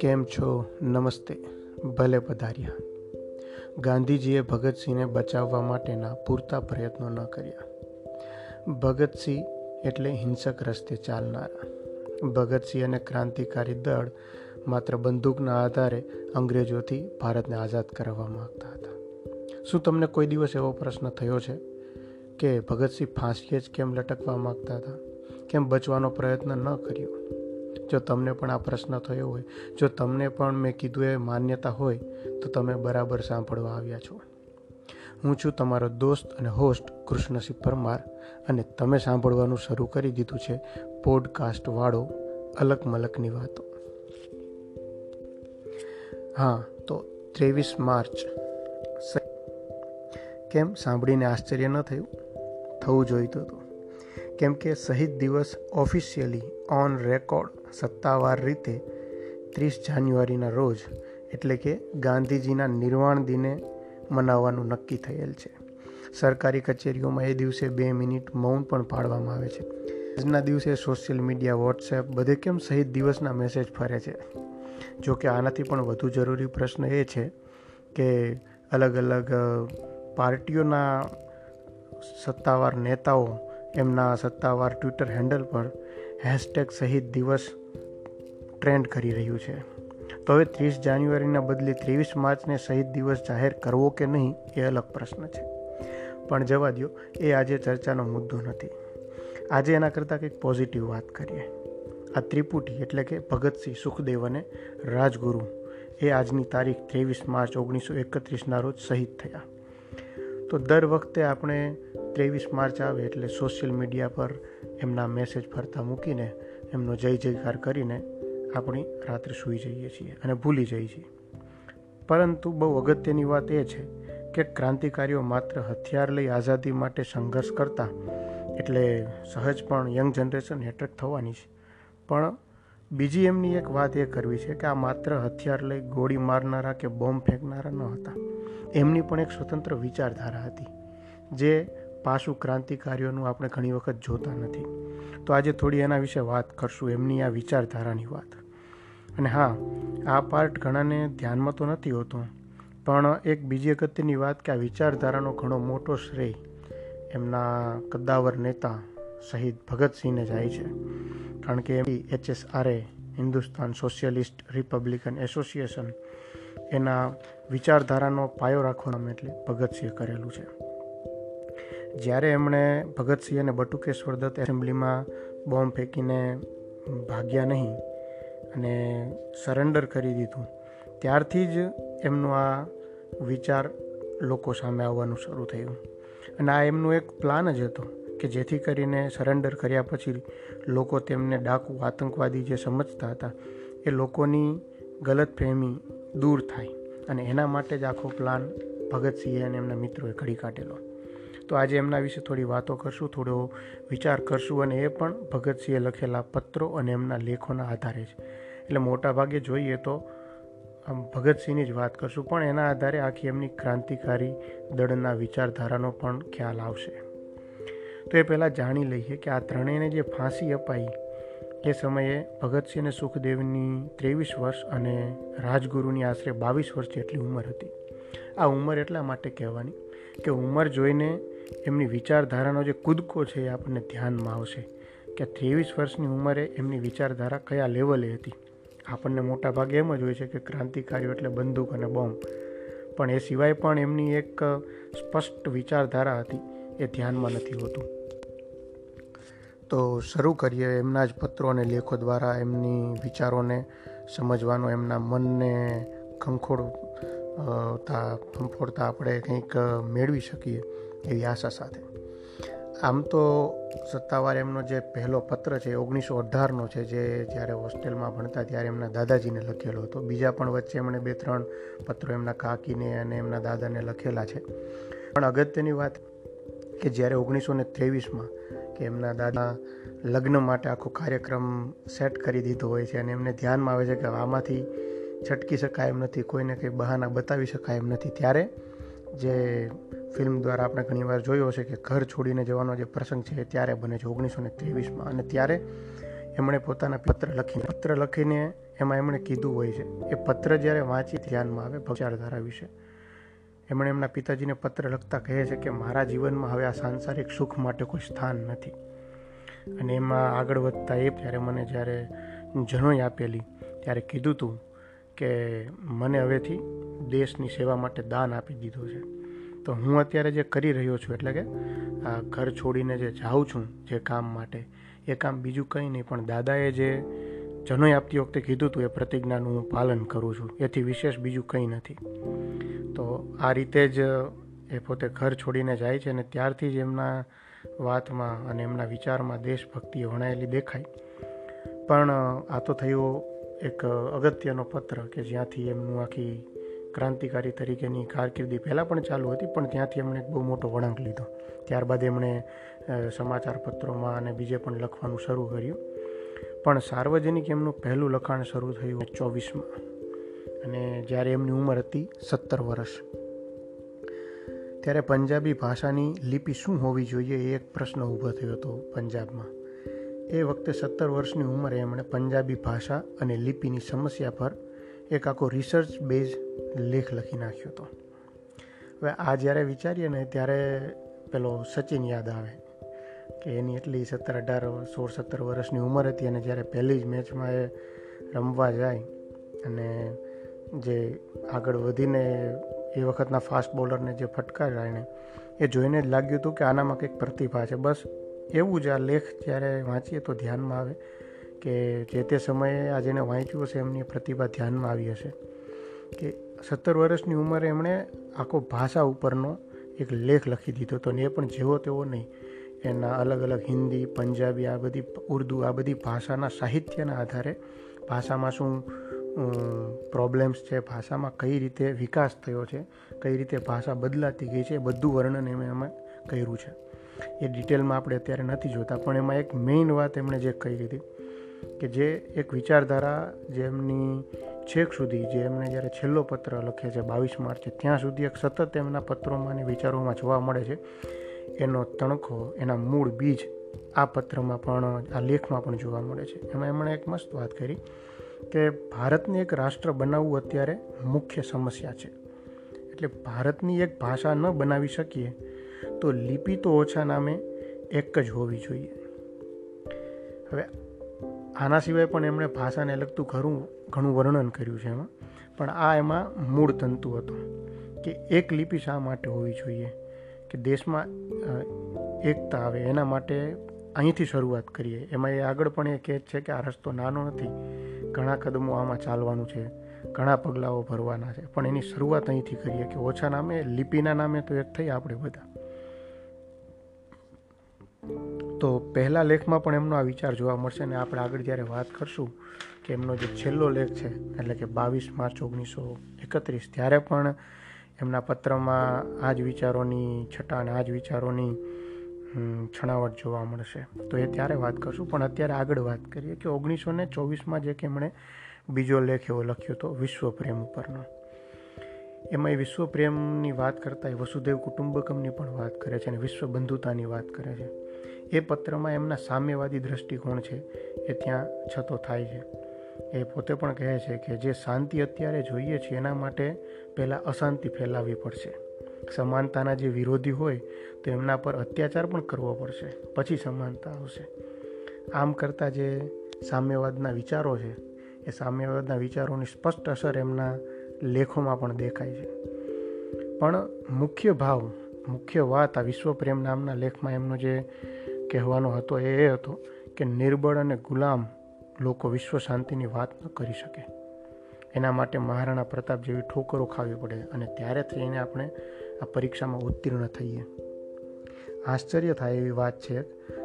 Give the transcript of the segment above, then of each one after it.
કેમ છો? નમસ્તે. ભલે પધાર્યા. ગાંધીજીએ ભગતસિંહને બચાવવા માટેના પૂરતા પ્રયત્નો ન કર્યા. ભગતસિંહ એટલે હિંસક રસ્તે ચાલનારા. ભગતસિંહ અને ક્રાંતિકારી દળ માત્ર બંદૂકના આધારે અંગ્રેજોથી ભારતને આઝાદ કરાવવા માગતા હતા. શું તમને કોઈ દિવસ એવો પ્રશ્ન થયો છે? કે ભગતસિંહ ફાંસીએ જ કેમ લટકવા માગતા હતા? કેમ બચવાનો પ્રયત્ન ન કર્યો? જો તમને પણ આ પ્રશ્ન થયો હોય, જો તમને પણ મેં કીધું એ માન્યતા હોય, તો તમે બરાબર સાંભળવા આવ્યા છો. હું છું તમારો દોસ્ત અને હોસ્ટ કૃષ્ણસિંહ પરમાર અને તમે સાંભળવાનું શરૂ કરી દીધું છે પોડકાસ્ટ વાળો અલગ મલકની વાતો. હા, તો ત્રેવીસ માર્ચ. કેમ સાંભળીને આશ્ચર્ય ન થયું? થવું જોઈતું હતું. કેમ કે શહીદ દિવસ ઓફિશિયલી ઓન રેકોર્ડ સત્તાવાર રીતે ત્રીસ જાન્યુઆરીના રોજ, એટલે કે ગાંધીજીના નિર્વાણ દિને મનાવવાનું નક્કી થયેલ છે. સરકારી કચેરીઓમાં એ દિવસે બે મિનિટ મૌન પણ પાડવામાં આવે છે. આજના દિવસે સોશિયલ મીડિયા, વોટ્સએપ બધે કેમ શહીદ દિવસના મેસેજ ફરે છે? જો કે આનાથી પણ વધુ જરૂરી પ્રશ્ન એ છે કે અલગ અલગ પાર્ટીઓના સત્તાવાર નેતાઓ એમના સત્તાવાર ટ્વિટર હેન્ડલ પર હેશટેગ શહીદ દિવસ ટ્રેન્ડ કરી રહ્યું છે. તો હવે ત્રીસ જાન્યુઆરીના બદલે ત્રેવીસ માર્ચને શહીદ દિવસ જાહેર કરવો કે નહીં એ અલગ પ્રશ્ન છે. પણ જવા દો એ આજે ચર્ચાનો મુદ્દો નથી. આજે એના કરતાં કંઈક પોઝિટિવ વાત કરીએ. આ ત્રિપુટી એટલે કે ભગતસિંહ સુખદેવ અને રાજગુરુ એ આજની તારીખ ત્રેવીસ માર્ચ ઓગણીસો એકત્રીસના રોજ શહીદ થયા. તો દર વખતે આપણે ત્રેવીસ માર્ચ આવે એટલે સોશિયલ મીડિયા પર એમના મેસેજ ફરતા મૂકીને એમનો જય જયકાર કરીને આપણી રાત્રે સૂઈ જઈએ છીએ અને ભૂલી જઈએ છીએ. પરંતુ બહુ અગત્યની વાત એ છે કે ક્રાંતિકારીઓ માત્ર હથિયાર લઈ આઝાદી માટે સંઘર્ષ કરતા એટલે સહજ પણ યંગ જનરેશન હેઠળ થવાની છે. પણ બીજી એમની એક વાત એ કરવી છે કે આ માત્ર હથિયાર લઈ ગોળી મારનારા કે બોમ્બ ફેંકનારા ન હતા. એમની પણ એક સ્વતંત્ર વિચારધારા હતી, જે પાછું ક્રાંતિકારીઓનું આપણે ઘણી વખત જોતા નથી. તો આજે થોડી એના વિશે વાત કરશું, એમની આ વિચારધારાની વાત. અને હા, આ પાર્ટ ઘણાને ધ્યાનમાં તો નથી હોતો, પણ એક બીજી અગત્યની વાત કે આ વિચારધારાનો ઘણો મોટો શ્રેય એમના કદ્દાવર નેતા શહીદ ભગતસિંહને જાય છે. કારણ કે HSRA Hindustan socialist republican association એના વિચારધારાનો પાયો રાખવાનું એટલે ભગતસિંહે કરેલું છે. જ્યારે એમણે ભગતસિંહ અને બટુકેશ્વર દત્ત એસેમ્બલીમાં બોમ્બ ફેંકીને ભાગ્યા નહીં અને સરેન્ડર કરી દીધું, ત્યારથી જ એમનો આ વિચાર લોકો સામે આવવાનું શરૂ થયું. અને આ એમનું એક પ્લાન જ હતો કે જેથી કરીને સરેન્ડર કર્યા પછી લોકો તેમને ડાકુ આતંકવાદી જે સમજતા હતા એ લોકોની ગલતફહેમી દૂર થાય અને એના માટે જ આખો પ્લાન ભગતસિંહે અને એમના મિત્રોએ ઘડી કાઢેલો. તો આજે એમના વિશે થોડી વાતો કરશું, થોડો વિચાર કરશું અને એ પણ ભગતસિંહે લખેલા પત્રો અને એમના લેખોના આધારે જ. એટલે મોટા ભાગે જોઈએ તો આમ ભગતસિંહની જ વાત કરશું, પણ એના આધારે આખી એમની ક્રાંતિકારી દળના વિચારધારાનો પણ ખ્યાલ આવશે. તો એ પહેલાં જાણી લઈએ કે આ ત્રણેયને જે ફાંસી અપાઈ એ સમયે ભગતસિંહ અને સુખદેવની ત્રેવીસ વર્ષ અને રાજગુરુની આશરે બાવીસ વર્ષ જેટલી ઉંમર હતી. આ ઉંમર એટલા માટે કહેવાની કે ઉંમર જોઈને એમની વિચારધારાનો જે કૂદકો છે એ આપણને ધ્યાનમાં આવશે કે ત્રેવીસ વર્ષની ઉંમરે એમની વિચારધારા કયા લેવલે હતી. આપણને મોટા ભાગે એમ જ હોય છે કે ક્રાંતિકારીઓ એટલે બંદૂક અને બોમ્બ. પણ એ સિવાય પણ એમની એક સ્પષ્ટ વિચારધારા હતી, એ ધ્યાનમાં નથી હોતું. તો શરૂ કરીએ એમના જ પત્રો અને લેખો દ્વારા એમની વિચારોને સમજવાનો, એમના મનને ખંખોળતા ખંખોળતા આપણે કંઈક મેળવી શકીએ એવી આશા સાથે. આમ તો સત્તાવાર એમનો જે પહેલો પત્ર છે, ઓગણીસો અઢારનો છે, જે જ્યારે હોસ્ટેલમાં ભણતા ત્યારે એમના દાદાજીને લખેલો હતો. બીજા પણ વચ્ચે એમણે બે, ત્રણ પત્રો એમના કાકીને અને એમના દાદાને લખેલા છે. પણ અગત્યની વાત કે જ્યારે ઓગણીસો ને ત્રેવીસમાં કે એમના દાદા લગ્ન માટે આખો કાર્યક્રમ સેટ કરી દીધો હોય છે અને એમને ધ્યાનમાં આવે છે કે આમાંથી છટકી શકાય એમ નથી, કોઈને કંઈ બહાના બતાવી શકાય એમ નથી. ત્યારે જે ફિલ્મ દ્વારા આપણે ઘણીવાર જોયો છે કે ઘર છોડીને જવાનો જે પ્રસંગ છે ત્યારે બને છે ઓગણીસો ને ત્રેવીસમાં અને ત્યારે એમણે પોતાના પત્ર લખીને પત્ર લખીને એમાં એમણે કીધું હોય છે. એ પત્ર જ્યારે વાંચી ધ્યાનમાં આવે વિચારધારા વિશે એમણે એમના પિતાજીને પત્ર લખતા કહે છે કે મારા જીવનમાં હવે આ સાંસારિક સુખ માટે કોઈ સ્થાન નથી. અને એમાં આગળ વધતા એ ત્યારે મને જ્યારે જનોઈ આપેલી, ત્યારે કીધું હતું કે મને હવેથી દેશની સેવા માટે દાન આપી દીધું છે. તો હું અત્યારે જે કરી રહ્યો છું, એટલે કે આ ઘર છોડીને જે જાઉં છું જે કામ માટે, એ કામ બીજું કંઈ નહીં, પણ દાદાએ જે જનોઈ આપતી વખતે કીધું હતું એ પ્રતિજ્ઞાનું હું પાલન કરું છું. એથી વિશેષ બીજું કંઈ નથી. તો આ રીતે જ એ પોતે ઘર છોડીને જાય છે અને ત્યારથી જ એમના વાતમાં અને એમના વિચારમાં દેશભક્તિ વણાયેલી દેખાય. પણ આ તો થયો એક અગત્યનો પત્ર કે જ્યાંથી એમનું આખી ક્રાંતિકારી તરીકેની કારકિર્દી પહેલાં પણ ચાલુ હતી, પણ ત્યાંથી એમણે એક બહુ મોટો વળાંક લીધો. ત્યારબાદ એમણે સમાચાર પત્રોમાં અને બીજે પણ લખવાનું શરૂ કર્યું. પણ સાર્વજનિક એમનું પહેલું લખાણ શરૂ થયું ચોવીસમાં. અને જ્યારે એમની ઉંમર હતી સત્તર વર્ષ. ત્યારે પંજાબી ભાષાની લિપિ શું હોવી જોઈએ એ એક પ્રશ્ન ઊભો થયો હતો પંજાબમાં. એ વખતે સત્તર વર્ષની ઉંમરે એમણે પંજાબી ભાષા અને લિપિની સમસ્યા પર એક આખો રિસર્ચ બેઝ લેખ લખી નાખ્યો હતો. હવે આ જ્યારે વિચારીએ ને ત્યારે પેલો સચિન યાદ આવે કે એની એટલી સત્તર અઢાર, સોળ, સત્તર વર્ષની ઉંમર હતી અને જ્યારે પહેલી જ મેચમાં એ રમવા જાય અને જે આગળ વધીને એ વખતના ફાસ્ટ બોલરને જે ફટકાર્યા એણે એ જોઈને જ લાગ્યું હતું કે આનામાં કંઈક પ્રતિભા છે. બસ એવું જ આ લેખ જ્યારે વાંચીએ તો ધ્યાનમાં આવે કે જે તે સમયે આ જેને વાંચ્યું હશે, એમની પ્રતિભા ધ્યાનમાં આવી હશે. કે સત્તર વર્ષની ઉંમરે એમણે આખો ભાષા ઉપરનો એક લેખ લખી દીધો હતો ને એ પણ જેવો તેવો નહીં. એના અલગ અલગ હિન્દી, પંજાબી, આ બધી ઉર્દુ, આ બધી ભાષાના સાહિત્યના આધારે ભાષામાં શું પ્રોબ્લેમ્સ છે, ભાષામાં કઈ રીતે વિકાસ થયો છે, કઈ રીતે ભાષા બદલાતી ગઈ છે બધું વર્ણન એમણે એમાં કર્યું છે. એ ડિટેલમાં આપણે અત્યારે નથી જોતા, પણ એમાં એક મેઇન વાત એમણે જે કહી હતી કે જે એક વિચારધારા જે એમની છેક સુધી, જે એમને જ્યારે છેલ્લો પત્ર લખે છે, બાવીસ માર્ચે ત્યાં સુધી એક સતત એમના પત્રોમાં અને વિચારોમાં જોવા મળે છે. એનો તણખો, એના મૂળ બીજ આ પત્રમાં પણ, આ લેખમાં પણ જોવા મળે છે. એમાં એમણે એક મસ્ત વાત કરી. કે ભારતને એક રાષ્ટ્ર બનાવવું અત્યારે મુખ્ય સમસ્યા છે. એટલે ભારતની એક ભાષા ન બનાવી શકીએ, તો લિપિ તો ઓછા નામે એક જ હોવી જોઈએ. હવે આના સિવાય પણ એમણે ભાષાને લગતું ઘણું ઘણું વર્ણન કર્યું છે એમાં. પણ આ એમાં મૂળ તંતુ હતો કે એક લિપિ શા માટે હોવી જોઈએ? કે દેશમાં એકતા આવે, એના માટે અહીંથી શરૂઆત કરીએ. એમાં એ આગળ પણ એ કહે છે કે આ રસ્તો નાનો નથી. ઘણા કદમો આમાં ચાલવાનું છે. ઘણા પગલાઓ ભરવાના છે. પણ એની શરૂઆત અહીંથી કરીએ કે ઓછા નામે, લિપિના નામે તો એક થઈ આપણે બધા. તો પહેલા લેખમાં પણ એમનો આ વિચાર જોવા મળશે અને આપણે આગળ જ્યારે વાત કરશું કે એમનો જે છેલ્લો લેખ છે, એટલે કે બાવીસ માર્ચ ઓગણીસો એકત્રીસ, ત્યારે પણ એમના પત્રમાં આ જ વિચારોની છટા અને આ જ વિચારોની છણાવટ જોવા મળશે. તો એ ત્યારે વાત કરશું. પણ અત્યારે આગળ વાત કરીએ કે ઓગણીસો ને ચોવીસમાં જે કે એમણે બીજો લેખ એવો લખ્યો હતો વિશ્વ પ્રેમ ઉપરનો. એમાં એ વિશ્વ પ્રેમની વાત કરતા એ વસુદેવ કુટુંબકમની પણ વાત કરે છે અને વિશ્વ બંધુતાની વાત કરે છે. એ પત્રમાં એમના સામ્યવાદી દ્રષ્ટિકોણ છે. એ ત્યાં છતો થાય છે. એ પોતે પણ કહે છે કે જે શાંતિ અત્યારે જોઈએ છે એના માટે પહેલાં અશાંતિ ફેલાવવી પડશે. સમાનતાના જે વિરોધી હોય, તો એમના પર અત્યાચાર પણ કરવો પડશે. પછી સમાનતા આવશે. આમ કરતાં જે સામ્યવાદના વિચારો છે, એ સામ્યવાદના વિચારોની સ્પષ્ટ અસર એમના લેખોમાં પણ દેખાય છે. પણ મુખ્ય ભાવ, મુખ્ય વાત આ વિશ્વપ્રેમ નામના લેખમાં એમનો જે કહેવાનો હતો એ એ હતો કે નિર્બળ અને ગુલામ લોકો વિશ્વ શાંતિની વાત ન કરી શકે. એના માટે મહારાણા પ્રતાપ જેવી ઠોકરો ખાવી પડે અને ત્યારે થઈને આપણે આ પરીક્ષામાં ઉત્તીર્ણ થઈએ. આશ્ચર્ય થાય એવી વાત છે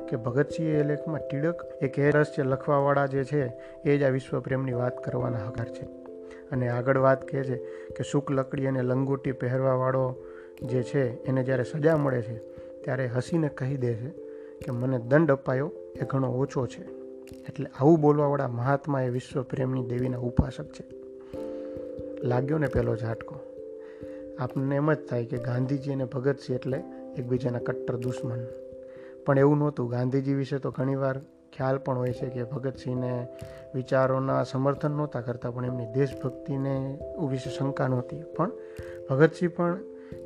કે ભગતસિંહ એ લેખમાં ટીડક એ રહસ્ય લખવાવાળા જે છે, એ જ આ વિશ્વ પ્રેમની વાત કરવાના હકાર છે. અને આગળ વાત કહે છે કે શુક લકડી અને લંગોટી પહેરવાવાળો જે છે, એને જ્યારે સજા મળે છે, ત્યારે હસીને કહી દે છે કે મને દંડ અપાયો એ ઘણો ઓછો છે. એટલે આવું બોલવાવાળા મહાત્મા એ વિશ્વ પ્રેમની દેવીના ઉપાસક છે. લાગ્યો ને પહેલો ઝાટકો. આપણને એમ જ થાય કે ગાંધીજી અને ભગતસિંહ એટલે એકબીજાના કટ્ટર દુશ્મન. પણ એવું નહોતું. ગાંધીજી વિશે તો ઘણીવાર ખ્યાલ પણ હોય છે કે ભગતસિંહને વિચારોના સમર્થન નહોતા કરતા, પણ એમની દેશભક્તિને વિશે શંકા નહોતી. પણ ભગતસિંહ પણ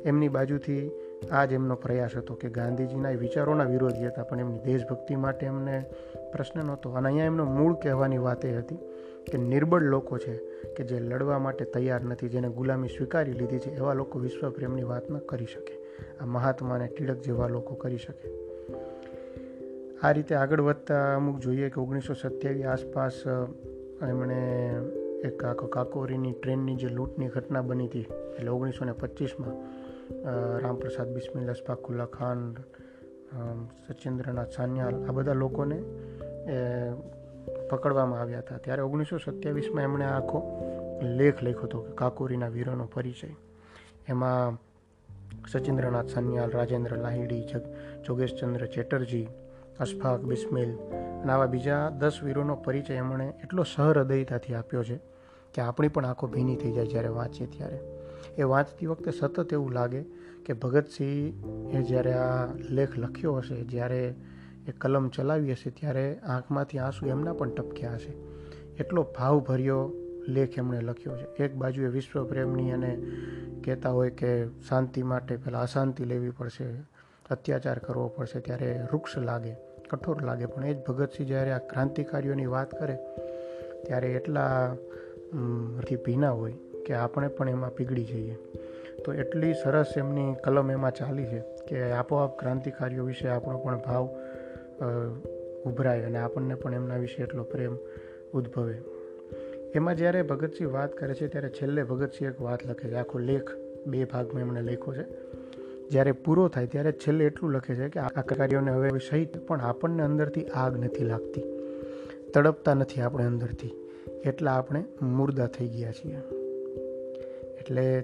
એમની બાજુથી આ જ એમનો પ્રયાસ હતો કે ગાંધીજીના વિચારોના વિરોધી હતા, પણ એમની દેશભક્તિ માટે એમને પ્રશ્ન નહોતો. અને અહીંયા એમનો મૂળ કહેવાની વાત એ હતી કે નિર્બળ લોકો છે. કે જે લડવા માટે તૈયાર નથી, જેને ગુલામી સ્વીકારી લીધી છે, એવા લોકો વિશ્વ પ્રેમની વાત ન કરી શકે. આ મહાત્મા અને ટીળક જેવા લોકો કરી શકે. આ રીતે આગળ વધતા અમુક જોઈએ કે ઓગણીસો સત્યાવીસ આસપાસ એમણે એક આખો કાકોરીની ટ્રેનની જે લૂંટની ઘટના બની હતી, એટલે ઓગણીસો ને પચીસમાં રામપ્રસાદ બિસ્મિલ અશફાકુલ્લા ખાન સચિન્દ્રનાથ સાન્યાલ, આ બધા લોકોને પકડવામાં આવ્યા હતા. ત્યારે ઓગણીસો સત્યાવીસમાં એમણે આખો લેખ લખ્યો હતો કે કાકોરીના વીરોનો પરિચય. એમાં સચિન્દ્રનાથ સન્યાલ, રાજેન્દ્ર લાહિડી, જગ, જોગેશચંદ્ર ચેટર્જી, અશફાક બિસ્મિલ અને આવા બીજા દસ વીરોનો પરિચય એમણે એટલો સહૃદયતાથી આપ્યો છે કે આપણી પણ આંખો ભીની થઈ જાય જ્યારે વાંચીએ ત્યારે. એ વાંચતી વખતે સતત એવું લાગે કે ભગતસિંહ એ જ્યારે આ લેખ લખ્યો હશે, જ્યારે એ કલમ ચલાવી હશે ત્યારે આંખમાંથી આંસુ એમના પણ ટપક્યા હશે. એટલો ભાવભર્યો લેખ એમણે લખ્યો છે. એક બાજુએ વિશ્વ પ્રેમની અને કહેતા હોય કે શાંતિ માટે પહેલાં અશાંતિ લેવી પડશે, અત્યાચાર કરવો પડશે ત્યારે વૃક્ષ લાગે, કઠોર લાગે. પણ એ જ ભગતસિંહ જ્યારે આ ક્રાંતિકારીઓની વાત કરે, ત્યારે એટલા ભીના હોય કે આપણે પણ એમાં પીગળી જઈએ. તો એટલી સરસ એમની કલમ એમાં ચાલી છે કે આપોઆપ ક્રાંતિકારીઓ વિશે આપણો પણ ભાવ ઉભરાય અને આપણને પણ એમના વિશે એટલો પ્રેમ ઉદ્ભવે. એમાં જ્યારે ભગતસિંહ વાત કરે છે, ત્યારે છેલ્લે ભગતસિંહ એક વાત લખે છે. આખો લેખ બે ભાગમાં એમણે લખ્યો છે. જ્યારે પૂરો થાય, ત્યારે છેલ્લે એટલું લખે છે કે આ કાર્યોને હવે સહિત પણ આપણને અંદરથી આગ નથી લાગતી. તડપતા નથી આપણે અંદરથી. એટલા આપણે મુર્દા થઈ ગયા છીએ. એટલે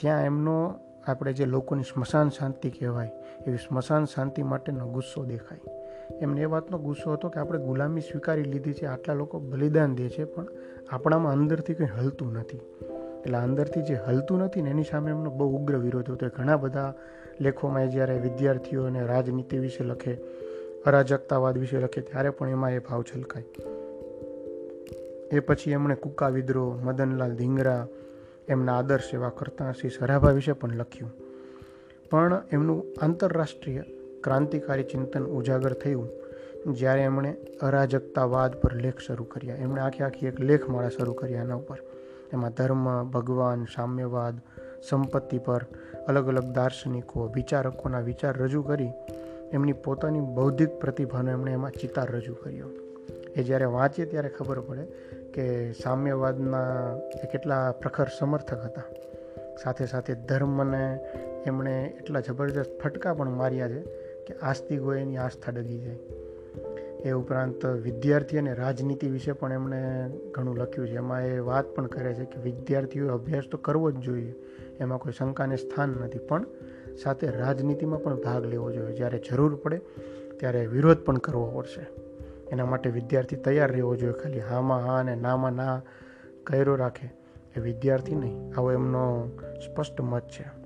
ત્યાં એમનો આપણે જે લોકોની સ્મશાન શાંતિ કહેવાય, એવી સ્મશાન શાંતિ માટેનો ગુસ્સો દેખાય. એમને એ વાતનો ગુસ્સો હતો કે આપણે ગુલામી સ્વીકારી લીધી છે, આટલા લોકો બલિદાન દે છે, પણ આપણામાં અંદરથી કંઈ હલતું નથી. એટલે અંદરથી જે હલતું નથી ને એની સામે એમનો બહુ ઉગ્ર વિરોધ હતો. ઘણા બધા લેખોમાં જ્યારે વિદ્યાર્થીઓને રાજનીતિ વિશે લખે, અરાજકતાવાદ વિશે લખે, ત્યારે પણ એમાં એ ભાવ છલકાય. એ પછી એમણે કુકા વિદ્રોહ, મદનલાલ ધીંગરા, એમના આદર્શ સેવા કરતા શ્રી સરાભા વિશે પણ લખ્યું. પણ એમનું આંતરરાષ્ટ્રીય ક્રાંતિકારી ચિંતન ઉજાગર થયું જ્યારે એમણે અરાજકતાવાદ પર લેખ શરૂ કર્યા. એમણે આખી આખી એક લેખમાળા શરૂ કર્યા એના ઉપર. એમાં ધર્મ, ભગવાન, સામ્યવાદ, સંપત્તિ પર અલગ અલગ દાર્શનિકો, વિચારકોના વિચાર રજૂ કરી એમની પોતાની બૌદ્ધિક પ્રતિભાનો એમણે એમાં ચિતાર રજૂ કર્યો. એ જ્યારે વાંચીએ ત્યારે ખબર પડે કે સામ્યવાદના એ કેટલા પ્રખર સમર્થક હતા. સાથે સાથે ધર્મને એમણે એટલા જબરજસ્ત ફટકા પણ માર્યા છે કે આસ્તિક હોય એની આસ્થા ડગી જાય. એ ઉપરાંત વિદ્યાર્થી અને રાજનીતિ વિશે પણ એમણે ઘણું લખ્યું છે. એમાં એ વાત પણ કરે છે કે વિદ્યાર્થીઓએ અભ્યાસ તો કરવો જ જોઈએ. એમાં કોઈ શંકાને સ્થાન નથી. પણ સાથે રાજનીતિમાં પણ ભાગ લેવો જોઈએ. જ્યારે જરૂર પડે ત્યારે વિરોધ પણ કરવો પડશે. એના માટે વિદ્યાર્થી તૈયાર રહેવો જોઈએ. ખાલી હામાં હા અને નામાં ના કર્યો રાખે એ વિદ્યાર્થી નહીં. આવો એમનો સ્પષ્ટ મત છે.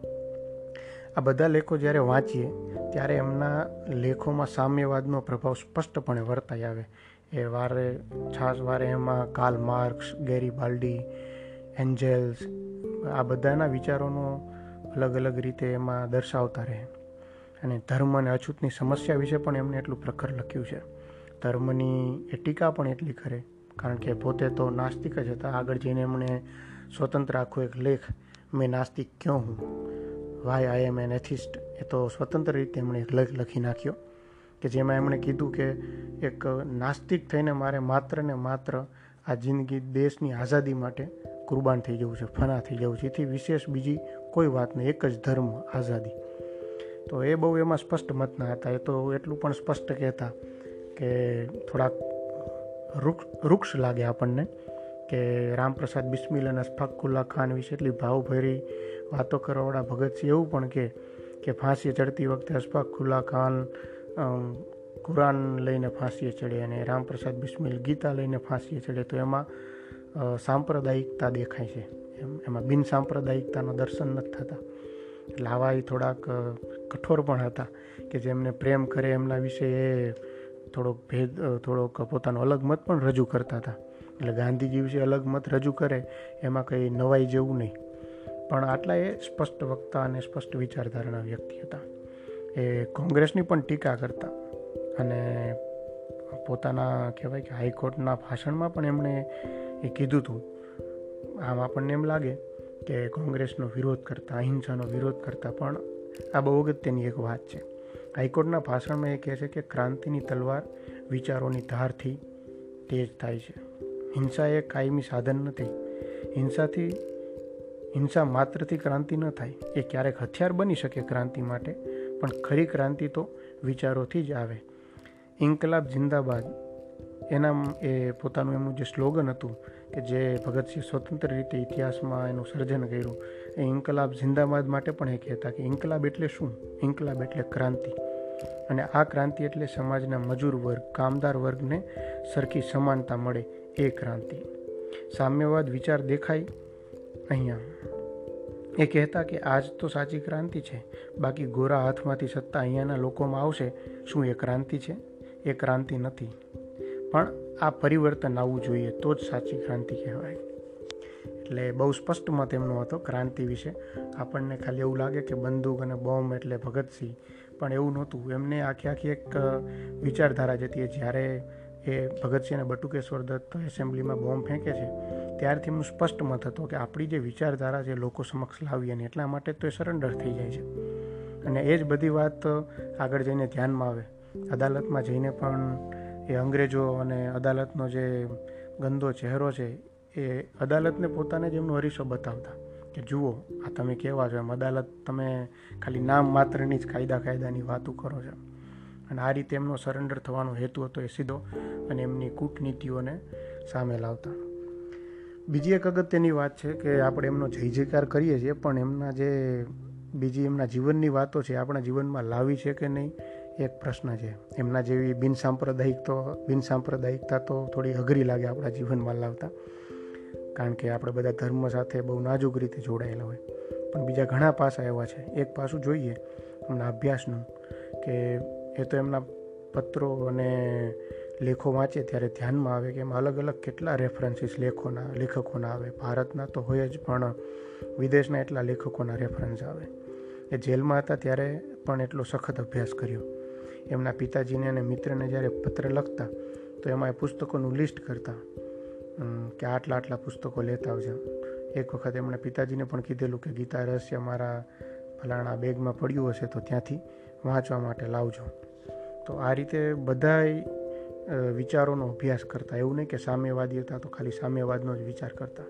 આ બધા લેખો જ્યારે વાંચીએ, ત્યારે એમના લેખોમાં સામ્યવાદનો પ્રભાવ સ્પષ્ટપણે વર્તાઈ આવે. એ વારે, છાસ વારે એમાં કાલ માર્ક્સ ગેરી બાલ્ડી એન્જેલ્સ આ બધાના વિચારોનો અલગ અલગ રીતે એમાં દર્શાવતા રહે. અને ધર્મ અને અછૂતની સમસ્યા વિશે પણ એમને એટલું પ્રખર લખ્યું છે. ધર્મની એ ટીકા પણ એટલી કરે કારણ કે પોતે તો નાસ્તિક જ હતા. આગળ જઈને એમણે સ્વતંત્ર આખો એક લેખ, મેં નાસ્તિક ક્યો હું? વાય આઈ એમ એન એથિસ્ટ, એ તો સ્વતંત્ર રીતે એમણે એક લેખ, લખી નાખ્યો કે જેમાં એમણે કીધું કે એક નાસ્તિક થઈને મારે માત્ર ને માત્ર આ જિંદગી દેશની આઝાદી માટે કુરબાન થઈ જવું છે, ફના થઈ જવું છે. એથી વિશેષ બીજી કોઈ વાત નહીં, એક જ ધર્મ આઝાદી. તો એ બહુ એમાં સ્પષ્ટ મતના હતા. એ તો એટલું પણ સ્પષ્ટ કહેતા કે થોડાક વૃક્ષ લાગે આપણને કે રામપ્રસાદ બિસ્મિલ અને અશફાકુલ્લા ખાન વિશે એટલી ભાવભરી વાતો કરવાવાળા ભગતસિંહ એવું પણ કે કે ફાંસી ચડતી વખતે અશફાક ખુલ્લા ખાન કુરાન લઈને ફાંસીએ ચડે અને રામપ્રસાદ બિસ્મિલ ગીતા લઈને ફાંસીએ ચડે, તો એમાં સાંપ્રદાયિકતા દેખાય છે. એમ, એમાં બિન સાંપ્રદાયિકતાનો દર્શન નથી થતા. એટલે આવા એ થોડાક કઠોર પણ હતા કે જેમને પ્રેમ કરે એમના વિશે એ થોડોક ભેદ થોડોક પોતાનો અલગ મત પણ રજૂ કરતા હતા. એટલે ગાંધીજી વિશે અલગ મત રજૂ કરે, એમાં કંઈ નવાઈ જેવું નહીં. પણ આટલા એ સ્પષ્ટ વક્તા અને સ્પષ્ટ વિચારધારાના વ્યક્તિ હતા. એ કોંગ્રેસની પણ ટીકા કરતા અને પોતાના કહેવાય કે હાઈકોર્ટના ભાષણમાં પણ એમણે એ કીધું હતું. આમ આપણને એમ લાગે કે કોંગ્રેસનો વિરોધ કરતા, અહિંસાનો વિરોધ કરતા પણ આ બહુ અગત્યની એક વાત છે. હાઈકોર્ટના ભાષણમાં એ કહે છે કે ક્રાંતિની તલવાર વિચારોની ધારથી તેજ થાય છે. હિંસા એ કાયમી સાધન નથી. હિંસાથી હિંસા માત્રથી ક્રાંતિ ન થાય. એ ક્યારેક હથિયાર બની શકે ક્રાંતિ માટે, પણ ખરી ક્રાંતિ તો વિચારોથી જ આવે. ઇન્કલાબ જિંદાબાદ. એના એ પોતાનું એમનું જે સ્લોગન હતું, કે જે ભગતસિંહ સ્વતંત્ર રીતે ઇતિહાસમાં એનું સર્જન કર્યું, એ ઇન્કલાબ જિંદાબાદ માટે પણ એ કહેતા કે ઇન્કલાબ એટલે શું? ઇન્કલાબ એટલે ક્રાંતિ. અને આ ક્રાંતિ એટલે સમાજના મજૂર વર્ગ, કામદાર વર્ગને સરખી સમાનતા મળે, એ ક્રાંતિ. સામ્યવાદ વિચાર દેખાય અહીંયા. એ કહેતા કે આજ તો સાચી ક્રાંતિ છે. બાકી ગોરા હાથમાંથી સત્તા અહીંયાના લોકોમાં આવશે, શું એ ક્રાંતિ છે? એ ક્રાંતિ નથી. પણ આ પરિવર્તન આવવું જોઈએ તો જ સાચી ક્રાંતિ કહેવાય. એટલે બહુ સ્પષ્ટ મત એમનો હતો ક્રાંતિ વિશે. આપણને ખાલી એવું લાગે કે બંદૂક અને બોમ્બ એટલે ભગતસિંહ. પણ એવું નહોતું. એમને આખી આખી એક વિચારધારા જતી જ્યારે એ ભગતસિંહ અને બટુકેશ્વર દત્ત એસેમ્બલીમાં બોમ્બ ફેંકે છે ત્યારથી એમનું સ્પષ્ટ મત હતો કે આપણી જે વિચારધારા છે લોકો સમક્ષ લાવીએ અને એટલા માટે તો એ સરેન્ડર થઈ જાય છે. અને એ જ બધી વાત આગળ જઈને ધ્યાનમાં આવે. અદાલતમાં જઈને પણ એ અંગ્રેજો અને અદાલતનો જે ગંદો ચહેરો છે એ અદાલતને પોતાને જ એમનો હરીશો બતાવતા કે જુઓ, આ તમે કેવા છો એમ. અદાલત તમે ખાલી નામ માત્રની જ કાયદા કાયદાની વાતો કરો છો. અને આ રીતે એમનો સરેન્ડર થવાનો હેતુ હતો એ સીધો અને એમની કૂટનીતિઓને સામે લાવતા. બીજી એક અગત્યની વાત છે કે આપણે એમનો જય જયકાર કરીએ છીએ, પણ એમના જે બીજી એમના જીવનની વાતો છે, આપણા જીવનમાં લાવી છે કે નહીં એક પ્રશ્ન છે. એમના જેવી બિનસાંપ્રદાયિક તો બિનસાંપ્રદાયિકતા તો થોડી અઘરી લાગે આપણા જીવનમાં લાવતા, કારણ કે આપણે બધા ધર્મ સાથે બહુ નાજુક રીતે જોડાયેલા હોય. પણ બીજા ઘણા પાસા એવા છે. એક પાસું જોઈએ, એમના અભ્યાસનું, કે એ તો એમના પત્રો અને લેખો વાંચે ત્યારે ધ્યાનમાં આવે કે એમાં અલગ અલગ કેટલા રેફરન્સીસ લેખોના, લેખકોના આવે. ભારતના તો હોય જ, પણ વિદેશના એટલા લેખકોના રેફરન્સ આવે. એ જેલમાં હતા ત્યારે પણ એટલો સખત અભ્યાસ કર્યો. એમના પિતાજીને અને મિત્રને જ્યારે પત્ર લખતા, તો એમાં એ પુસ્તકોનું લિસ્ટ કરતા કે આટલા આટલા પુસ્તકો લેતા આવજો. એક વખત એમણે પિતાજીને પણ કીધેલું કે, ગીતા રહસ્ય મારા ફલાણા બેગમાં પડ્યું હશે તો ત્યાંથી વાંચવા માટે લાવજો. તો આ રીતે બધાય વિચારોનો અભ્યાસ કરતા. એવું નહીં કે સામ્યવાદી હતા તો ખાલી સામ્યવાદનો જ વિચાર કરતા.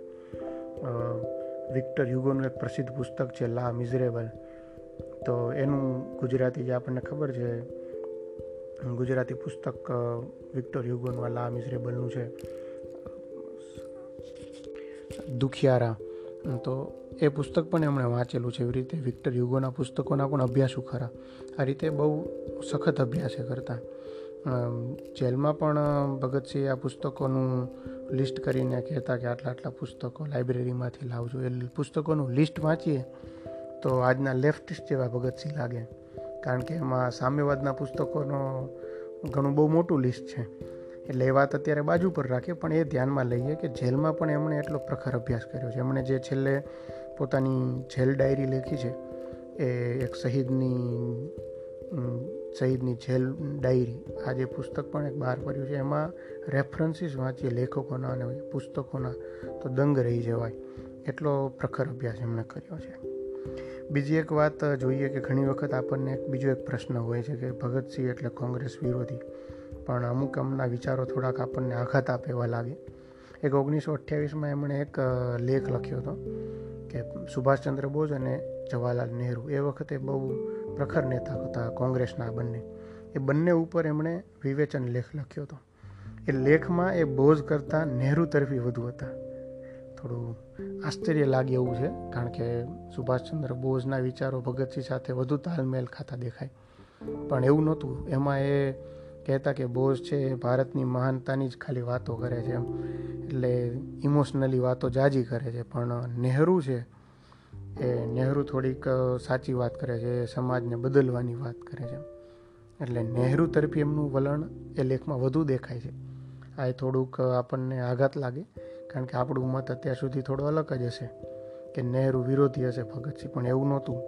વિક્ટર યુગોનું એક પ્રસિદ્ધ પુસ્તક છે, લા મિઝરેબલ. તો એનું ગુજરાતી જે આપણને ખબર છે, ગુજરાતી પુસ્તક વિક્ટર યુગોનું લા મિઝરેબલનું છે. દુખિયારા. તો એ પુસ્તક પણ એમણે વાંચેલું છે એવી રીતે. વિક્ટર યુગોના પુસ્તકોના પણ અભ્યાસો ખરા. આ રીતે બહુ સખત અભ્યાસ કરતા. જેલમાં પણ ભગતસિંહ આ પુસ્તકોનું લિસ્ટ કરીને કહેતા કે આટલા આટલા પુસ્તકો લાઇબ્રેરીમાંથી લાવજો. એ પુસ્તકોનું લિસ્ટ વાંચીએ તો આજના લેફ્ટિસ્ટ જેવા ભગતસિંહ લાગે. કારણ કે એમાં સામ્યવાદના પુસ્તકોનો ઘણું બહુ મોટું લિસ્ટ છે. એટલે એ વાત અત્યારે બાજુ પર રાખીએ, પણ એ ધ્યાનમાં લઈએ કે જેલમાં પણ એમણે એટલો પ્રખર અભ્યાસ કર્યો છે. એમણે જે છેલ્લે પોતાની જેલ ડાયરી લખી છે, એ એક શહીદની શહીદની જેલ ડાયરી આ જે પુસ્તક પણ એક બહાર પડ્યું છે. એમાં રેફરન્સીસ વાંચીએ લેખકોના અને પુસ્તકોના તો દંગ રહી જવાય એટલો પ્રખર અભ્યાસ એમણે કર્યો છે. બીજી એક વાત જોઈએ કે ઘણી વખત આપણને એક બીજો એક પ્રશ્ન હોય છે કે ભગતસિંહ એટલે કોંગ્રેસ વિરોધી. પણ અમુક અમના વિચારો થોડાક આપણને આઘાત આપે એવા લાગે. એક ઓગણીસો અઠ્યાવીસમાં એમણે એક લેખ લખ્યો હતો કે સુભાષચંદ્ર બોઝ અને જવાહરલાલ નહેરુ. એ વખતે બહુ પ્રખર નેતા હતા કોંગ્રેસના બંને. એ બંને ઉપર એમણે વિવેચન લેખ લખ્યો હતો. એ લેખમાં એ બોઝ કરતાં નહેરુ તરફી વધુ હતા. થોડું આશ્ચર્ય લાગે એવું છે, કારણ કે સુભાષચંદ્ર બોઝના વિચારો ભગતસિંહ સાથે વધુ તાલમેલ ખાતા દેખાય. પણ એવું નહોતું. એમાં એ કહેતા કે બોઝ છે એ ભારતની મહાનતાની જ ખાલી વાતો કરે છે એમ. એટલે ઇમોશનલી વાતો જાજી કરે છે. પણ નહેરુ છે એ નહેરુ થોડીક સાચી વાત કરે છે, સમાજને બદલવાની વાત કરે છે. એટલે નહેરુ તરફી એમનું વલણ એ લેખમાં વધુ દેખાય છે. આ થોડુંક આપણને આઘાત લાગે, કારણ કે આપણું મત અત્યાર સુધી થોડો અલગ જ હશે કે નહેરુ વિરોધી હશે ભગતસિંહ. પણ એવું નહોતું.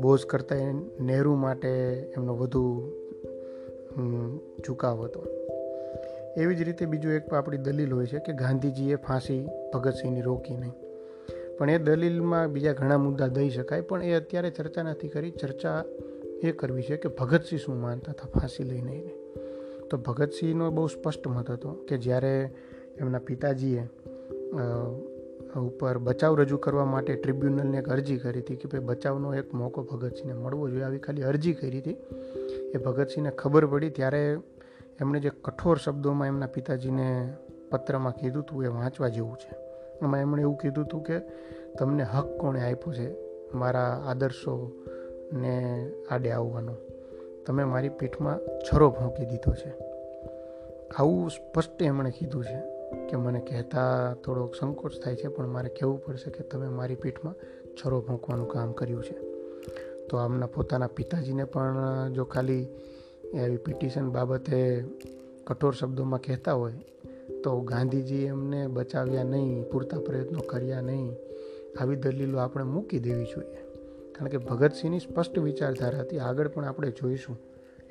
બોઝ કરતાં નહેરુ માટે એમનો વધુ ઝુકાવ હતો. એવી જ રીતે બીજું એક આપણી દલીલ હોય છે કે ગાંધીજીએ ફાંસી ભગતસિંહની રોકી નહીં. પણ એ દલીલમાં બીજા ઘણા મુદ્દા દઈ શકાય, પણ એ અત્યારે ચર્ચા નથી કરી. ચર્ચા એ કરવી છે કે ભગતસિંહ શું માનતા હતા ફાંસી લઈને એને. તો ભગતસિંહનો બહુ સ્પષ્ટ મત હતો કે જ્યારે એમના પિતાજીએ ઉપર બચાવ રજૂ કરવા માટે ટ્રિબ્યુનલને એક અરજી કરી હતી કે ભાઈ બચાવનો એક મોકો ભગતસિંહને મળવો જોઈએ. આવી ખાલી અરજી કરી હતી. એ ભગતસિંહને ખબર પડી ત્યારે એમણે જે કઠોર શબ્દોમાં એમના પિતાજીને પત્રમાં કીધું હતું એ વાંચવા જેવું છે. એમાં એમણે એવું કીધું હતું કે તમને હક કોણે આપ્યો છે? મારા આદર્શો ને આડે આવવાનો. તમે મારી પીઠમાં છરો ભોંકી દીધો છે. આવું સ્પષ્ટ એમણે કીધું છે કે મને કહેતા થોડોક સંકોચ થાય છે, પણ મારે કહેવું પડશે કે તમે મારી પીઠમાં છરો ભોંકવાનું કામ કર્યું છે. તો આમના પોતાના પિતાજીને પણ જો ખાલી એવી પિટિશન બાબતે કઠોર શબ્દોમાં કહેતા હોય તો ગાંધીજી એમને બચાવ્યા નહીં, પૂરતા પ્રયત્નો કર્યા નહીં. આવી દલીલો આપણે મૂકી દેવી જોઈએ. કારણ કે ભગતસિંહની સ્પષ્ટ વિચારધારા હતી આગળ પણ આપણે જોઈશું.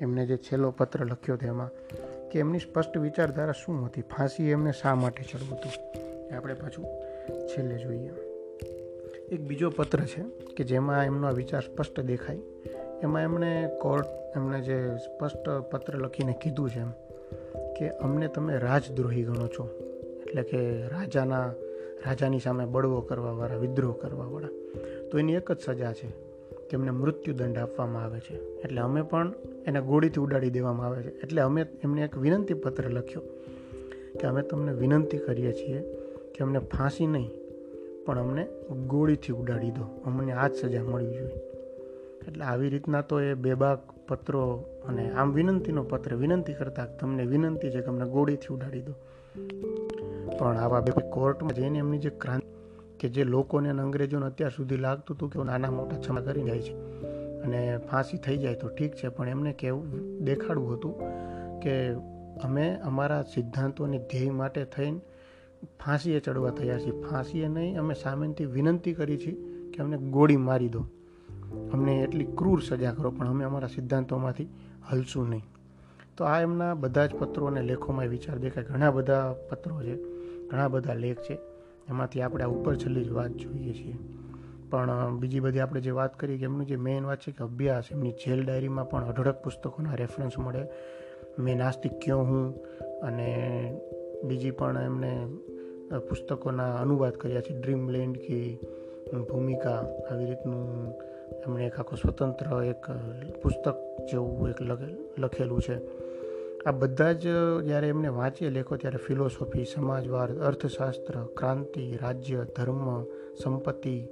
એમને જે છેલ્લો પત્ર લખ્યો હતો એમાં કે એમની સ્પષ્ટ વિચારધારા શું હતી? ફાંસી એમને શા માટે ચડવું હતું? એ આપણે પાછું છેલ્લે જોઈએ. એક બીજો પત્ર છે કે જેમાં એમનો વિચાર સ્પષ્ટ દેખાય. એમાં એમણે કોર્ટ એમણે જે સ્પષ્ટ પત્ર લખીને કીધું છે એમ. કે અમને તમે રાજદ્રોહી ગણો છો. એટલે કે રાજાના, રાજાની સામે બળવો કરવાવાળા, વિદ્રોહ કરવાવાળા. તો એની એક જ સજા છે તેમને મૃત્યુદંડ આપવામાં આવે છે. એટલે અમે પણ એને ગોળીથી ઉડાડી દેવામાં આવે છે. એટલે અમે એમને એક વિનંતી પત્ર લખ્યો કે અમે તમને વિનંતી કરીએ છીએ કે અમને ફાંસી નહીં, પણ અમને ગોળીથી ઉડાડી દો. અમને આ જ સજા મળવી જોઈએ. એટલે આવી રીતના તો એ બેબાક પત્રો અને આમ વિનંતીનો પત્ર વિનંતી કરતા તમને વિનંતી છે કે અમને ગોળીથી ઉડાડી દો. પણ આવા બે કોર્ટમાં જઈને એમની જે ક્રાંતિ કે જે લોકોને અને અંગ્રેજોને અત્યાર સુધી લાગતું હતું કે નાના મોટા છમા કરી જાય છે અને ફાંસી થઈ જાય તો ઠીક છે પણ એમને કહેવું દેખાડવું હતું કે અમે અમારા સિદ્ધાંતોની ધ્યેય માટે થઈને ફાંસીએ ચડવા થયા છીએ. ફાંસીએ નહીં અમે સામેથી વિનંતી કરી છે કે અમને ગોળી મારી દો. અમને એટલી ક્રૂર સજા કરો પણ અમે અમારા સિદ્ધાંતોમાંથી હલશું નહીં. તો આ એમના બધા જ પત્રો અને લેખોમાં વિચાર દેખાય. ઘણા બધા પત્રો છે, ઘણા બધા લેખ છે. એમાંથી આપણે આ ઉપર છેલ્લી જ વાત જોઈએ છીએ. પણ બીજી બધી આપણે જે વાત કરી કે એમનું જે મેઇન વાત છે કે અભ્યાસ, એમની જેલ ડાયરીમાં પણ અઢળક પુસ્તકોના રેફરન્સ મળે. મેં નાસ્તિક ક્યો હું? અને બીજી પણ એમને પુસ્તકોના અનુવાદ કર્યા છે. ડ્રીમ લેન્ડ કે ભૂમિકા, આવી રીતનું એમણે એક આખો સ્વતંત્ર એક પુસ્તક જેવું એક લખેલું છે. આ બધા જ જ્યારે એમને વાંચીએ લેખો ત્યારે ફિલોસોફી, સમાજવાદ, અર્થશાસ્ત્ર, ક્રાંતિ, રાજ્ય, ધર્મ, સંપત્તિ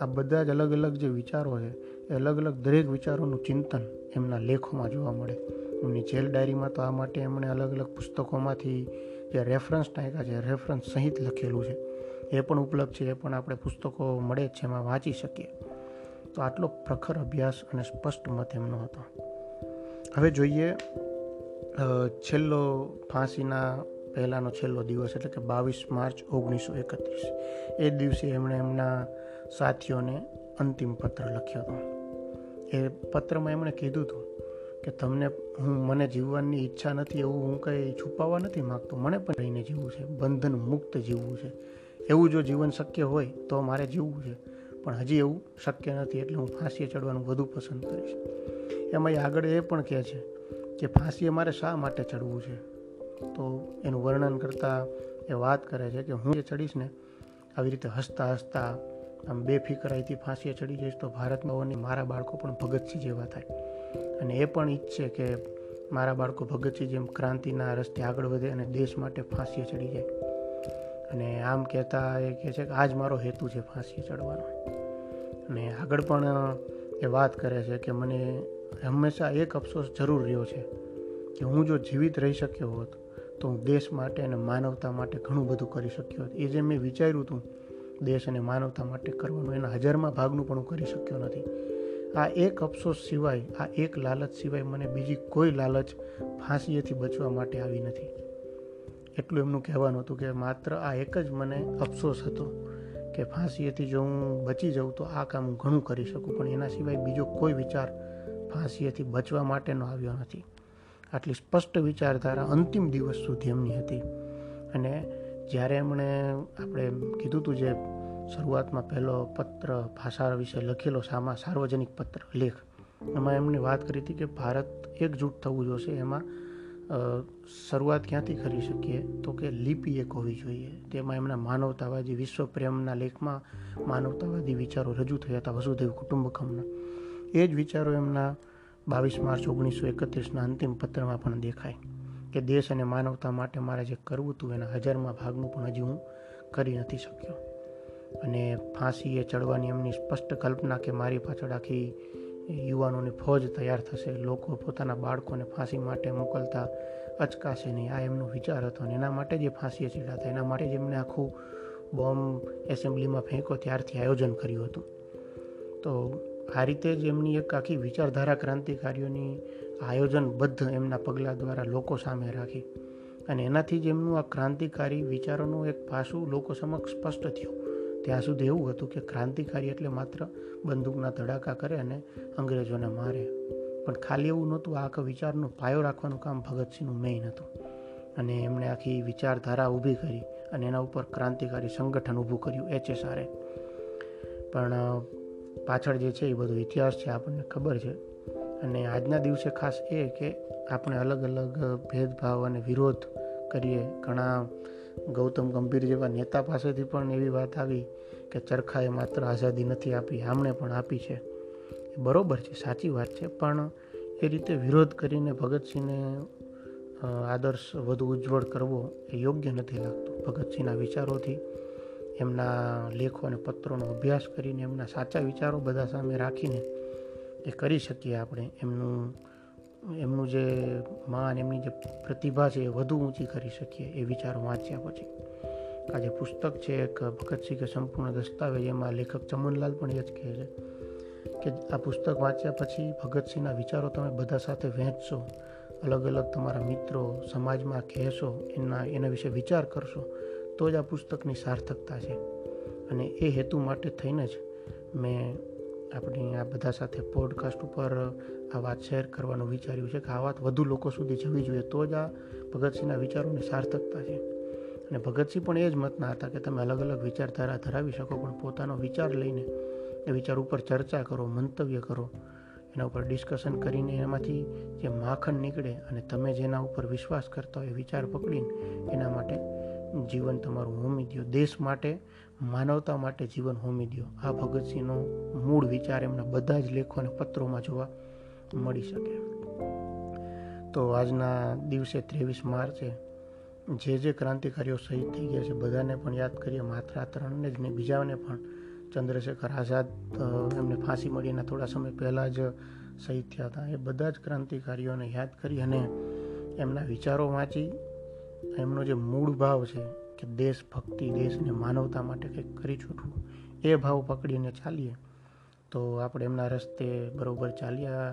આ બધા જ અલગ અલગ જે વિચારો છે, એ અલગ અલગ દરેક વિચારોનું ચિંતન એમના લેખોમાં જોવા મળે. એમની જેલ ડાયરીમાં તો આ માટે એમણે અલગ અલગ પુસ્તકોમાંથી જે રેફરન્સ ટાંક્યા છે, રેફરન્સ સહિત લખેલું છે. એ પણ ઉપલબ્ધ છે, એ પણ આપણે પુસ્તકો મળે જ છે, એમાં વાંચી શકીએ. તો આટલો પ્રખર અભ્યાસ અને સ્પષ્ટ મત એમનો હતો. હવે જોઈએ છેલ્લો ફાંસીના પહેલાંનો છેલ્લો દિવસ એટલે કે બાવીસ માર્ચ ઓગણીસો એકત્રીસ. એ દિવસે એમણે એમના સાથીઓને અંતિમ પત્ર લખ્યો હતો. એ પત્રમાં એમણે કીધું હતું કે, તમને, હું, મને જીવવાની ઈચ્છા નથી, એવું હું કંઈ છુપાવવા નથી માગતો. મને પણ રહીને જીવવું છે. બંધન મુક્ત જીવવું છે. એવું જો જીવન શક્ય હોય તો મારે જીવવું છે. પણ હજી એવું શક્ય નથી એટલે હું ફાંસીએ ચડવાનું વધુ પસંદ કરીશ. એમાં આગળ એ પણ કહે છે કે ફાંસીએ મારે શા માટે ચડવું છે? તો એનું વર્ણન કરતાં એ વાત કરે છે કે હું જે ચડીશ ને, આવી રીતે હસતા હસતા આમ બેફિકરાઈથી ફાંસીએ ચડી જઈશ તો ભારતમાં મારા બાળકો પણ ભગતસિંહ જેવા થાય. અને એ પણ ઈચ્છે કે મારા બાળકો ભગતસિંહ જેમ ક્રાંતિના રસ્તે આગળ વધે અને દેશ માટે ફાંસીએ ચડી જાય. અને આમ કહેતા એ કહે છે કે આ જ મારો હેતુ છે ફાંસીએ ચડવાનો. અને આગળ પણ એ વાત કરે છે કે મને હંમેશા એક અફસોસ જરૂર રહ્યો છે કે હું જો જીવિત રહી શક્યો હોત, તો હું દેશ માટે અને માનવતા માટે ઘણું બધું કરી શક્યો હોત. એ જે મેં વિચાર્યું હતું દેશ અને માનવતા માટે કરવાનું, એના હજારમાં ભાગનું પણ હું કરી શક્યો નથી. આ એક અફસોસ સિવાય, આ એક લાલચ સિવાય મને બીજી કોઈ લાલચ ફાંસીએથી બચવા માટે આવી નથી. એટલું એમનું કહેવાનું હતું કે માત્ર આ એક જ મને અફસોસ હતો. કે ફાંસીએથી જો હું બચી જાઉં તો આ કામ હું ઘણું કરી શકું, પણ એના સિવાય બીજો કોઈ વિચાર ફાંસીએથી બચવા માટેનો આવ્યો નથી. આટલી સ્પષ્ટ વિચારધારા અંતિમ દિવસ સુધી એમની હતી. અને જ્યારે એમણે આપણે કીધું હતું જે શરૂઆતમાં પહેલો પત્ર ભાષા વિશે લખેલો, સામા સાર્વજનિક પત્ર, લેખ, એમાં એમની વાત કરી હતી કે ભારત એકજૂટ થવું જોશે. એમાં શરૂઆત ક્યાંથી કરી શકીએ? તો કે લિપિ એક હોવી જોઈએ. તેમાં એમના માનવતાવાદી વિશ્વ પ્રેમના લેખમાં માનવતાવાદી વિચારો રજૂ થયા હતા વસુદેવ કુટુંબકમના. એ જ વિચારો એમના બાવીસ માર્ચ ઓગણીસો એકત્રીસના અંતિમ પત્રમાં પણ દેખાય કે દેશ અને માનવતા માટે મારે જે કરવું હતું એના હજારમાં ભાગનું પણ હજી હું કરી નથી શક્યો. અને ફાંસીએ ચડવાની એમની સ્પષ્ટ કલ્પના કે મારી પાછળ આખી યુવાનોની ફોજ તૈયાર થશે. લોકો પોતાના બાળકોને ફાંસી માટે મોકલતા અચકાશે નહીં. આ એમનો વિચાર હતો અને એના માટે જે ફાંસીએ ચીડાતા એના માટે જ એમને આખું બોમ્બ એસેમ્બલીમાં ફેંકો ત્યારથી આયોજન કર્યું હતું. તો આ રીતે જ એમની એક આખી વિચારધારા ક્રાંતિકારીઓની આયોજનબદ્ધ એમના પગલાં દ્વારા લોકો સામે રાખી. અને એનાથી જ એમનું આ ક્રાંતિકારી વિચારોનું એક પાસું લોકો સમક્ષ સ્પષ્ટ થયું. ત્યાં સુધી એવું હતું કે ક્રાંતિકારી એટલે માત્ર બંદૂકના ધડાકા કરે અને અંગ્રેજોને મારે. પણ ખાલી એવું નહોતું આખા વિચારનો પાયો રાખવાનું કામ ભગતસિંહનું મેઇન હતું. અને એમણે આખી વિચારધારા ઊભી કરી અને એના ઉપર ક્રાંતિકારી સંગઠન ઊભું કર્યું, એચએસઆરએ. પણ પાછળ જે છે એ બધો ઇતિહાસ છે, આપણને ખબર છે. અને આજના દિવસે ખાસ એ કે આપણે અલગ અલગ ભેદભાવ અને વિરોધ કરીએ, ઘણા ગૌતમ ગંભીર જેવા નેતા પાસેથી પણ એવી વાત આવી કે ચરખાએ માત્ર આઝાદી નથી આપી, આમણે પણ આપી છે. એ બરોબર છે, સાચી વાત છે, પણ એ રીતે વિરોધ કરીને ભગતસિંહને આદર્શ વધુ ઉજ્જવળ કરવો એ યોગ્ય નથી લાગતું. ભગતસિંહના વિચારોથી, એમના લેખો અને પત્રોનો અભ્યાસ કરીને એમના સાચા વિચારો બધા સામે રાખીને એ કરી શકીએ આપણે. એમનું એમનું જે માન, એમની જે પ્રતિભા છે એ વધુ ઊંચી કરી શકીએ એ વિચાર વાંચ્યા પછી. આ જે પુસ્તક છે એક ભગતસિંહ કે સંપૂર્ણ દસ્તાવેજ, એમાં લેખક ચમનલાલ પણ એ જ કહે છે કે આ પુસ્તક વાંચ્યા પછી ભગતસિંહના વિચારો તમે બધા સાથે વહેંચશો અલગ અલગ તમારા મિત્રો સમાજમાં કહેશો, એના એના વિશે વિચાર કરશો, તો જ આ પુસ્તકની સાર્થકતા છે. અને એ હેતુ માટે થઈને જ મેં આપણી આ બધા સાથે પોડકાસ્ટ ઉપર આ વાત શેર કરવાનું વિચાર્યું છે કે આ વાત વધુ લોકો સુધી જવી જોઈએ. તો જ આ ભગતસિંહના વિચારોની સાર્થકતા છે. અને ભગતસિંહ પણ એ જ મતના હતા કે તમે અલગ અલગ વિચારધારા ધરાવી શકો, પણ પોતાનો વિચાર લઈને એ વિચાર ઉપર ચર્ચા કરો, મંતવ્ય કરો, એના ઉપર ડિસ્કશન કરીને એમાંથી જે માખણ નીકળે અને તમે જેના ઉપર વિશ્વાસ કરતા હોય એ વિચાર પકડીને એના માટે જીવન તમારું હોમી દો દેશ માટે, માનવતા માટે જીવન હોમી દો આ ભગતસિંહનો મૂળ વિચાર એમના બધા જ લેખો અને પત્રોમાં જોવા મળી શકે. તો આજના દિવસે ત્રેવીસ માર્ચે જે જે ક્રાંતિકારીઓ શહીદ થઈ ગયા છે, બધાને પણ યાદ કરીએ માત્ર આ ત્રણને જ નહીં, બીજાને પણ ચંદ્રશેખર આઝાદ એમને ફાંસી મળીને થોડા સમય પહેલાં જ શહીદ થયા હતા. એ બધા જ ક્રાંતિકારીઓને યાદ કરી અને એમના વિચારો વાંચી, એમનો જે મૂળ ભાવ છે કે દેશ ભક્તિ દેશને માનવતા માટે કંઈક કરી છૂટવું, એ ભાવ પકડીને ચાલીએ, તો આપણે એમના રસ્તે બરાબર ચાલ્યા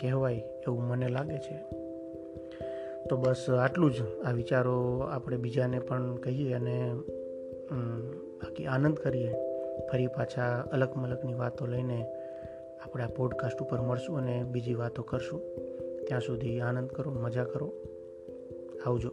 કહેવાય એવું મને લાગે છે. તો બસ આટલું જ. આ વિચારો આપણે બીજાને પણ કહીએ અને બાકી આનંદ કરીએ. ફરી પાછા અલગ મલકની વાતો લઈને આપણે આ પોડકાસ્ટ ઉપર મળશું અને બીજી વાતો કરશું. ત્યાં સુધી આનંદ કરો, મજા કરો. આવજો.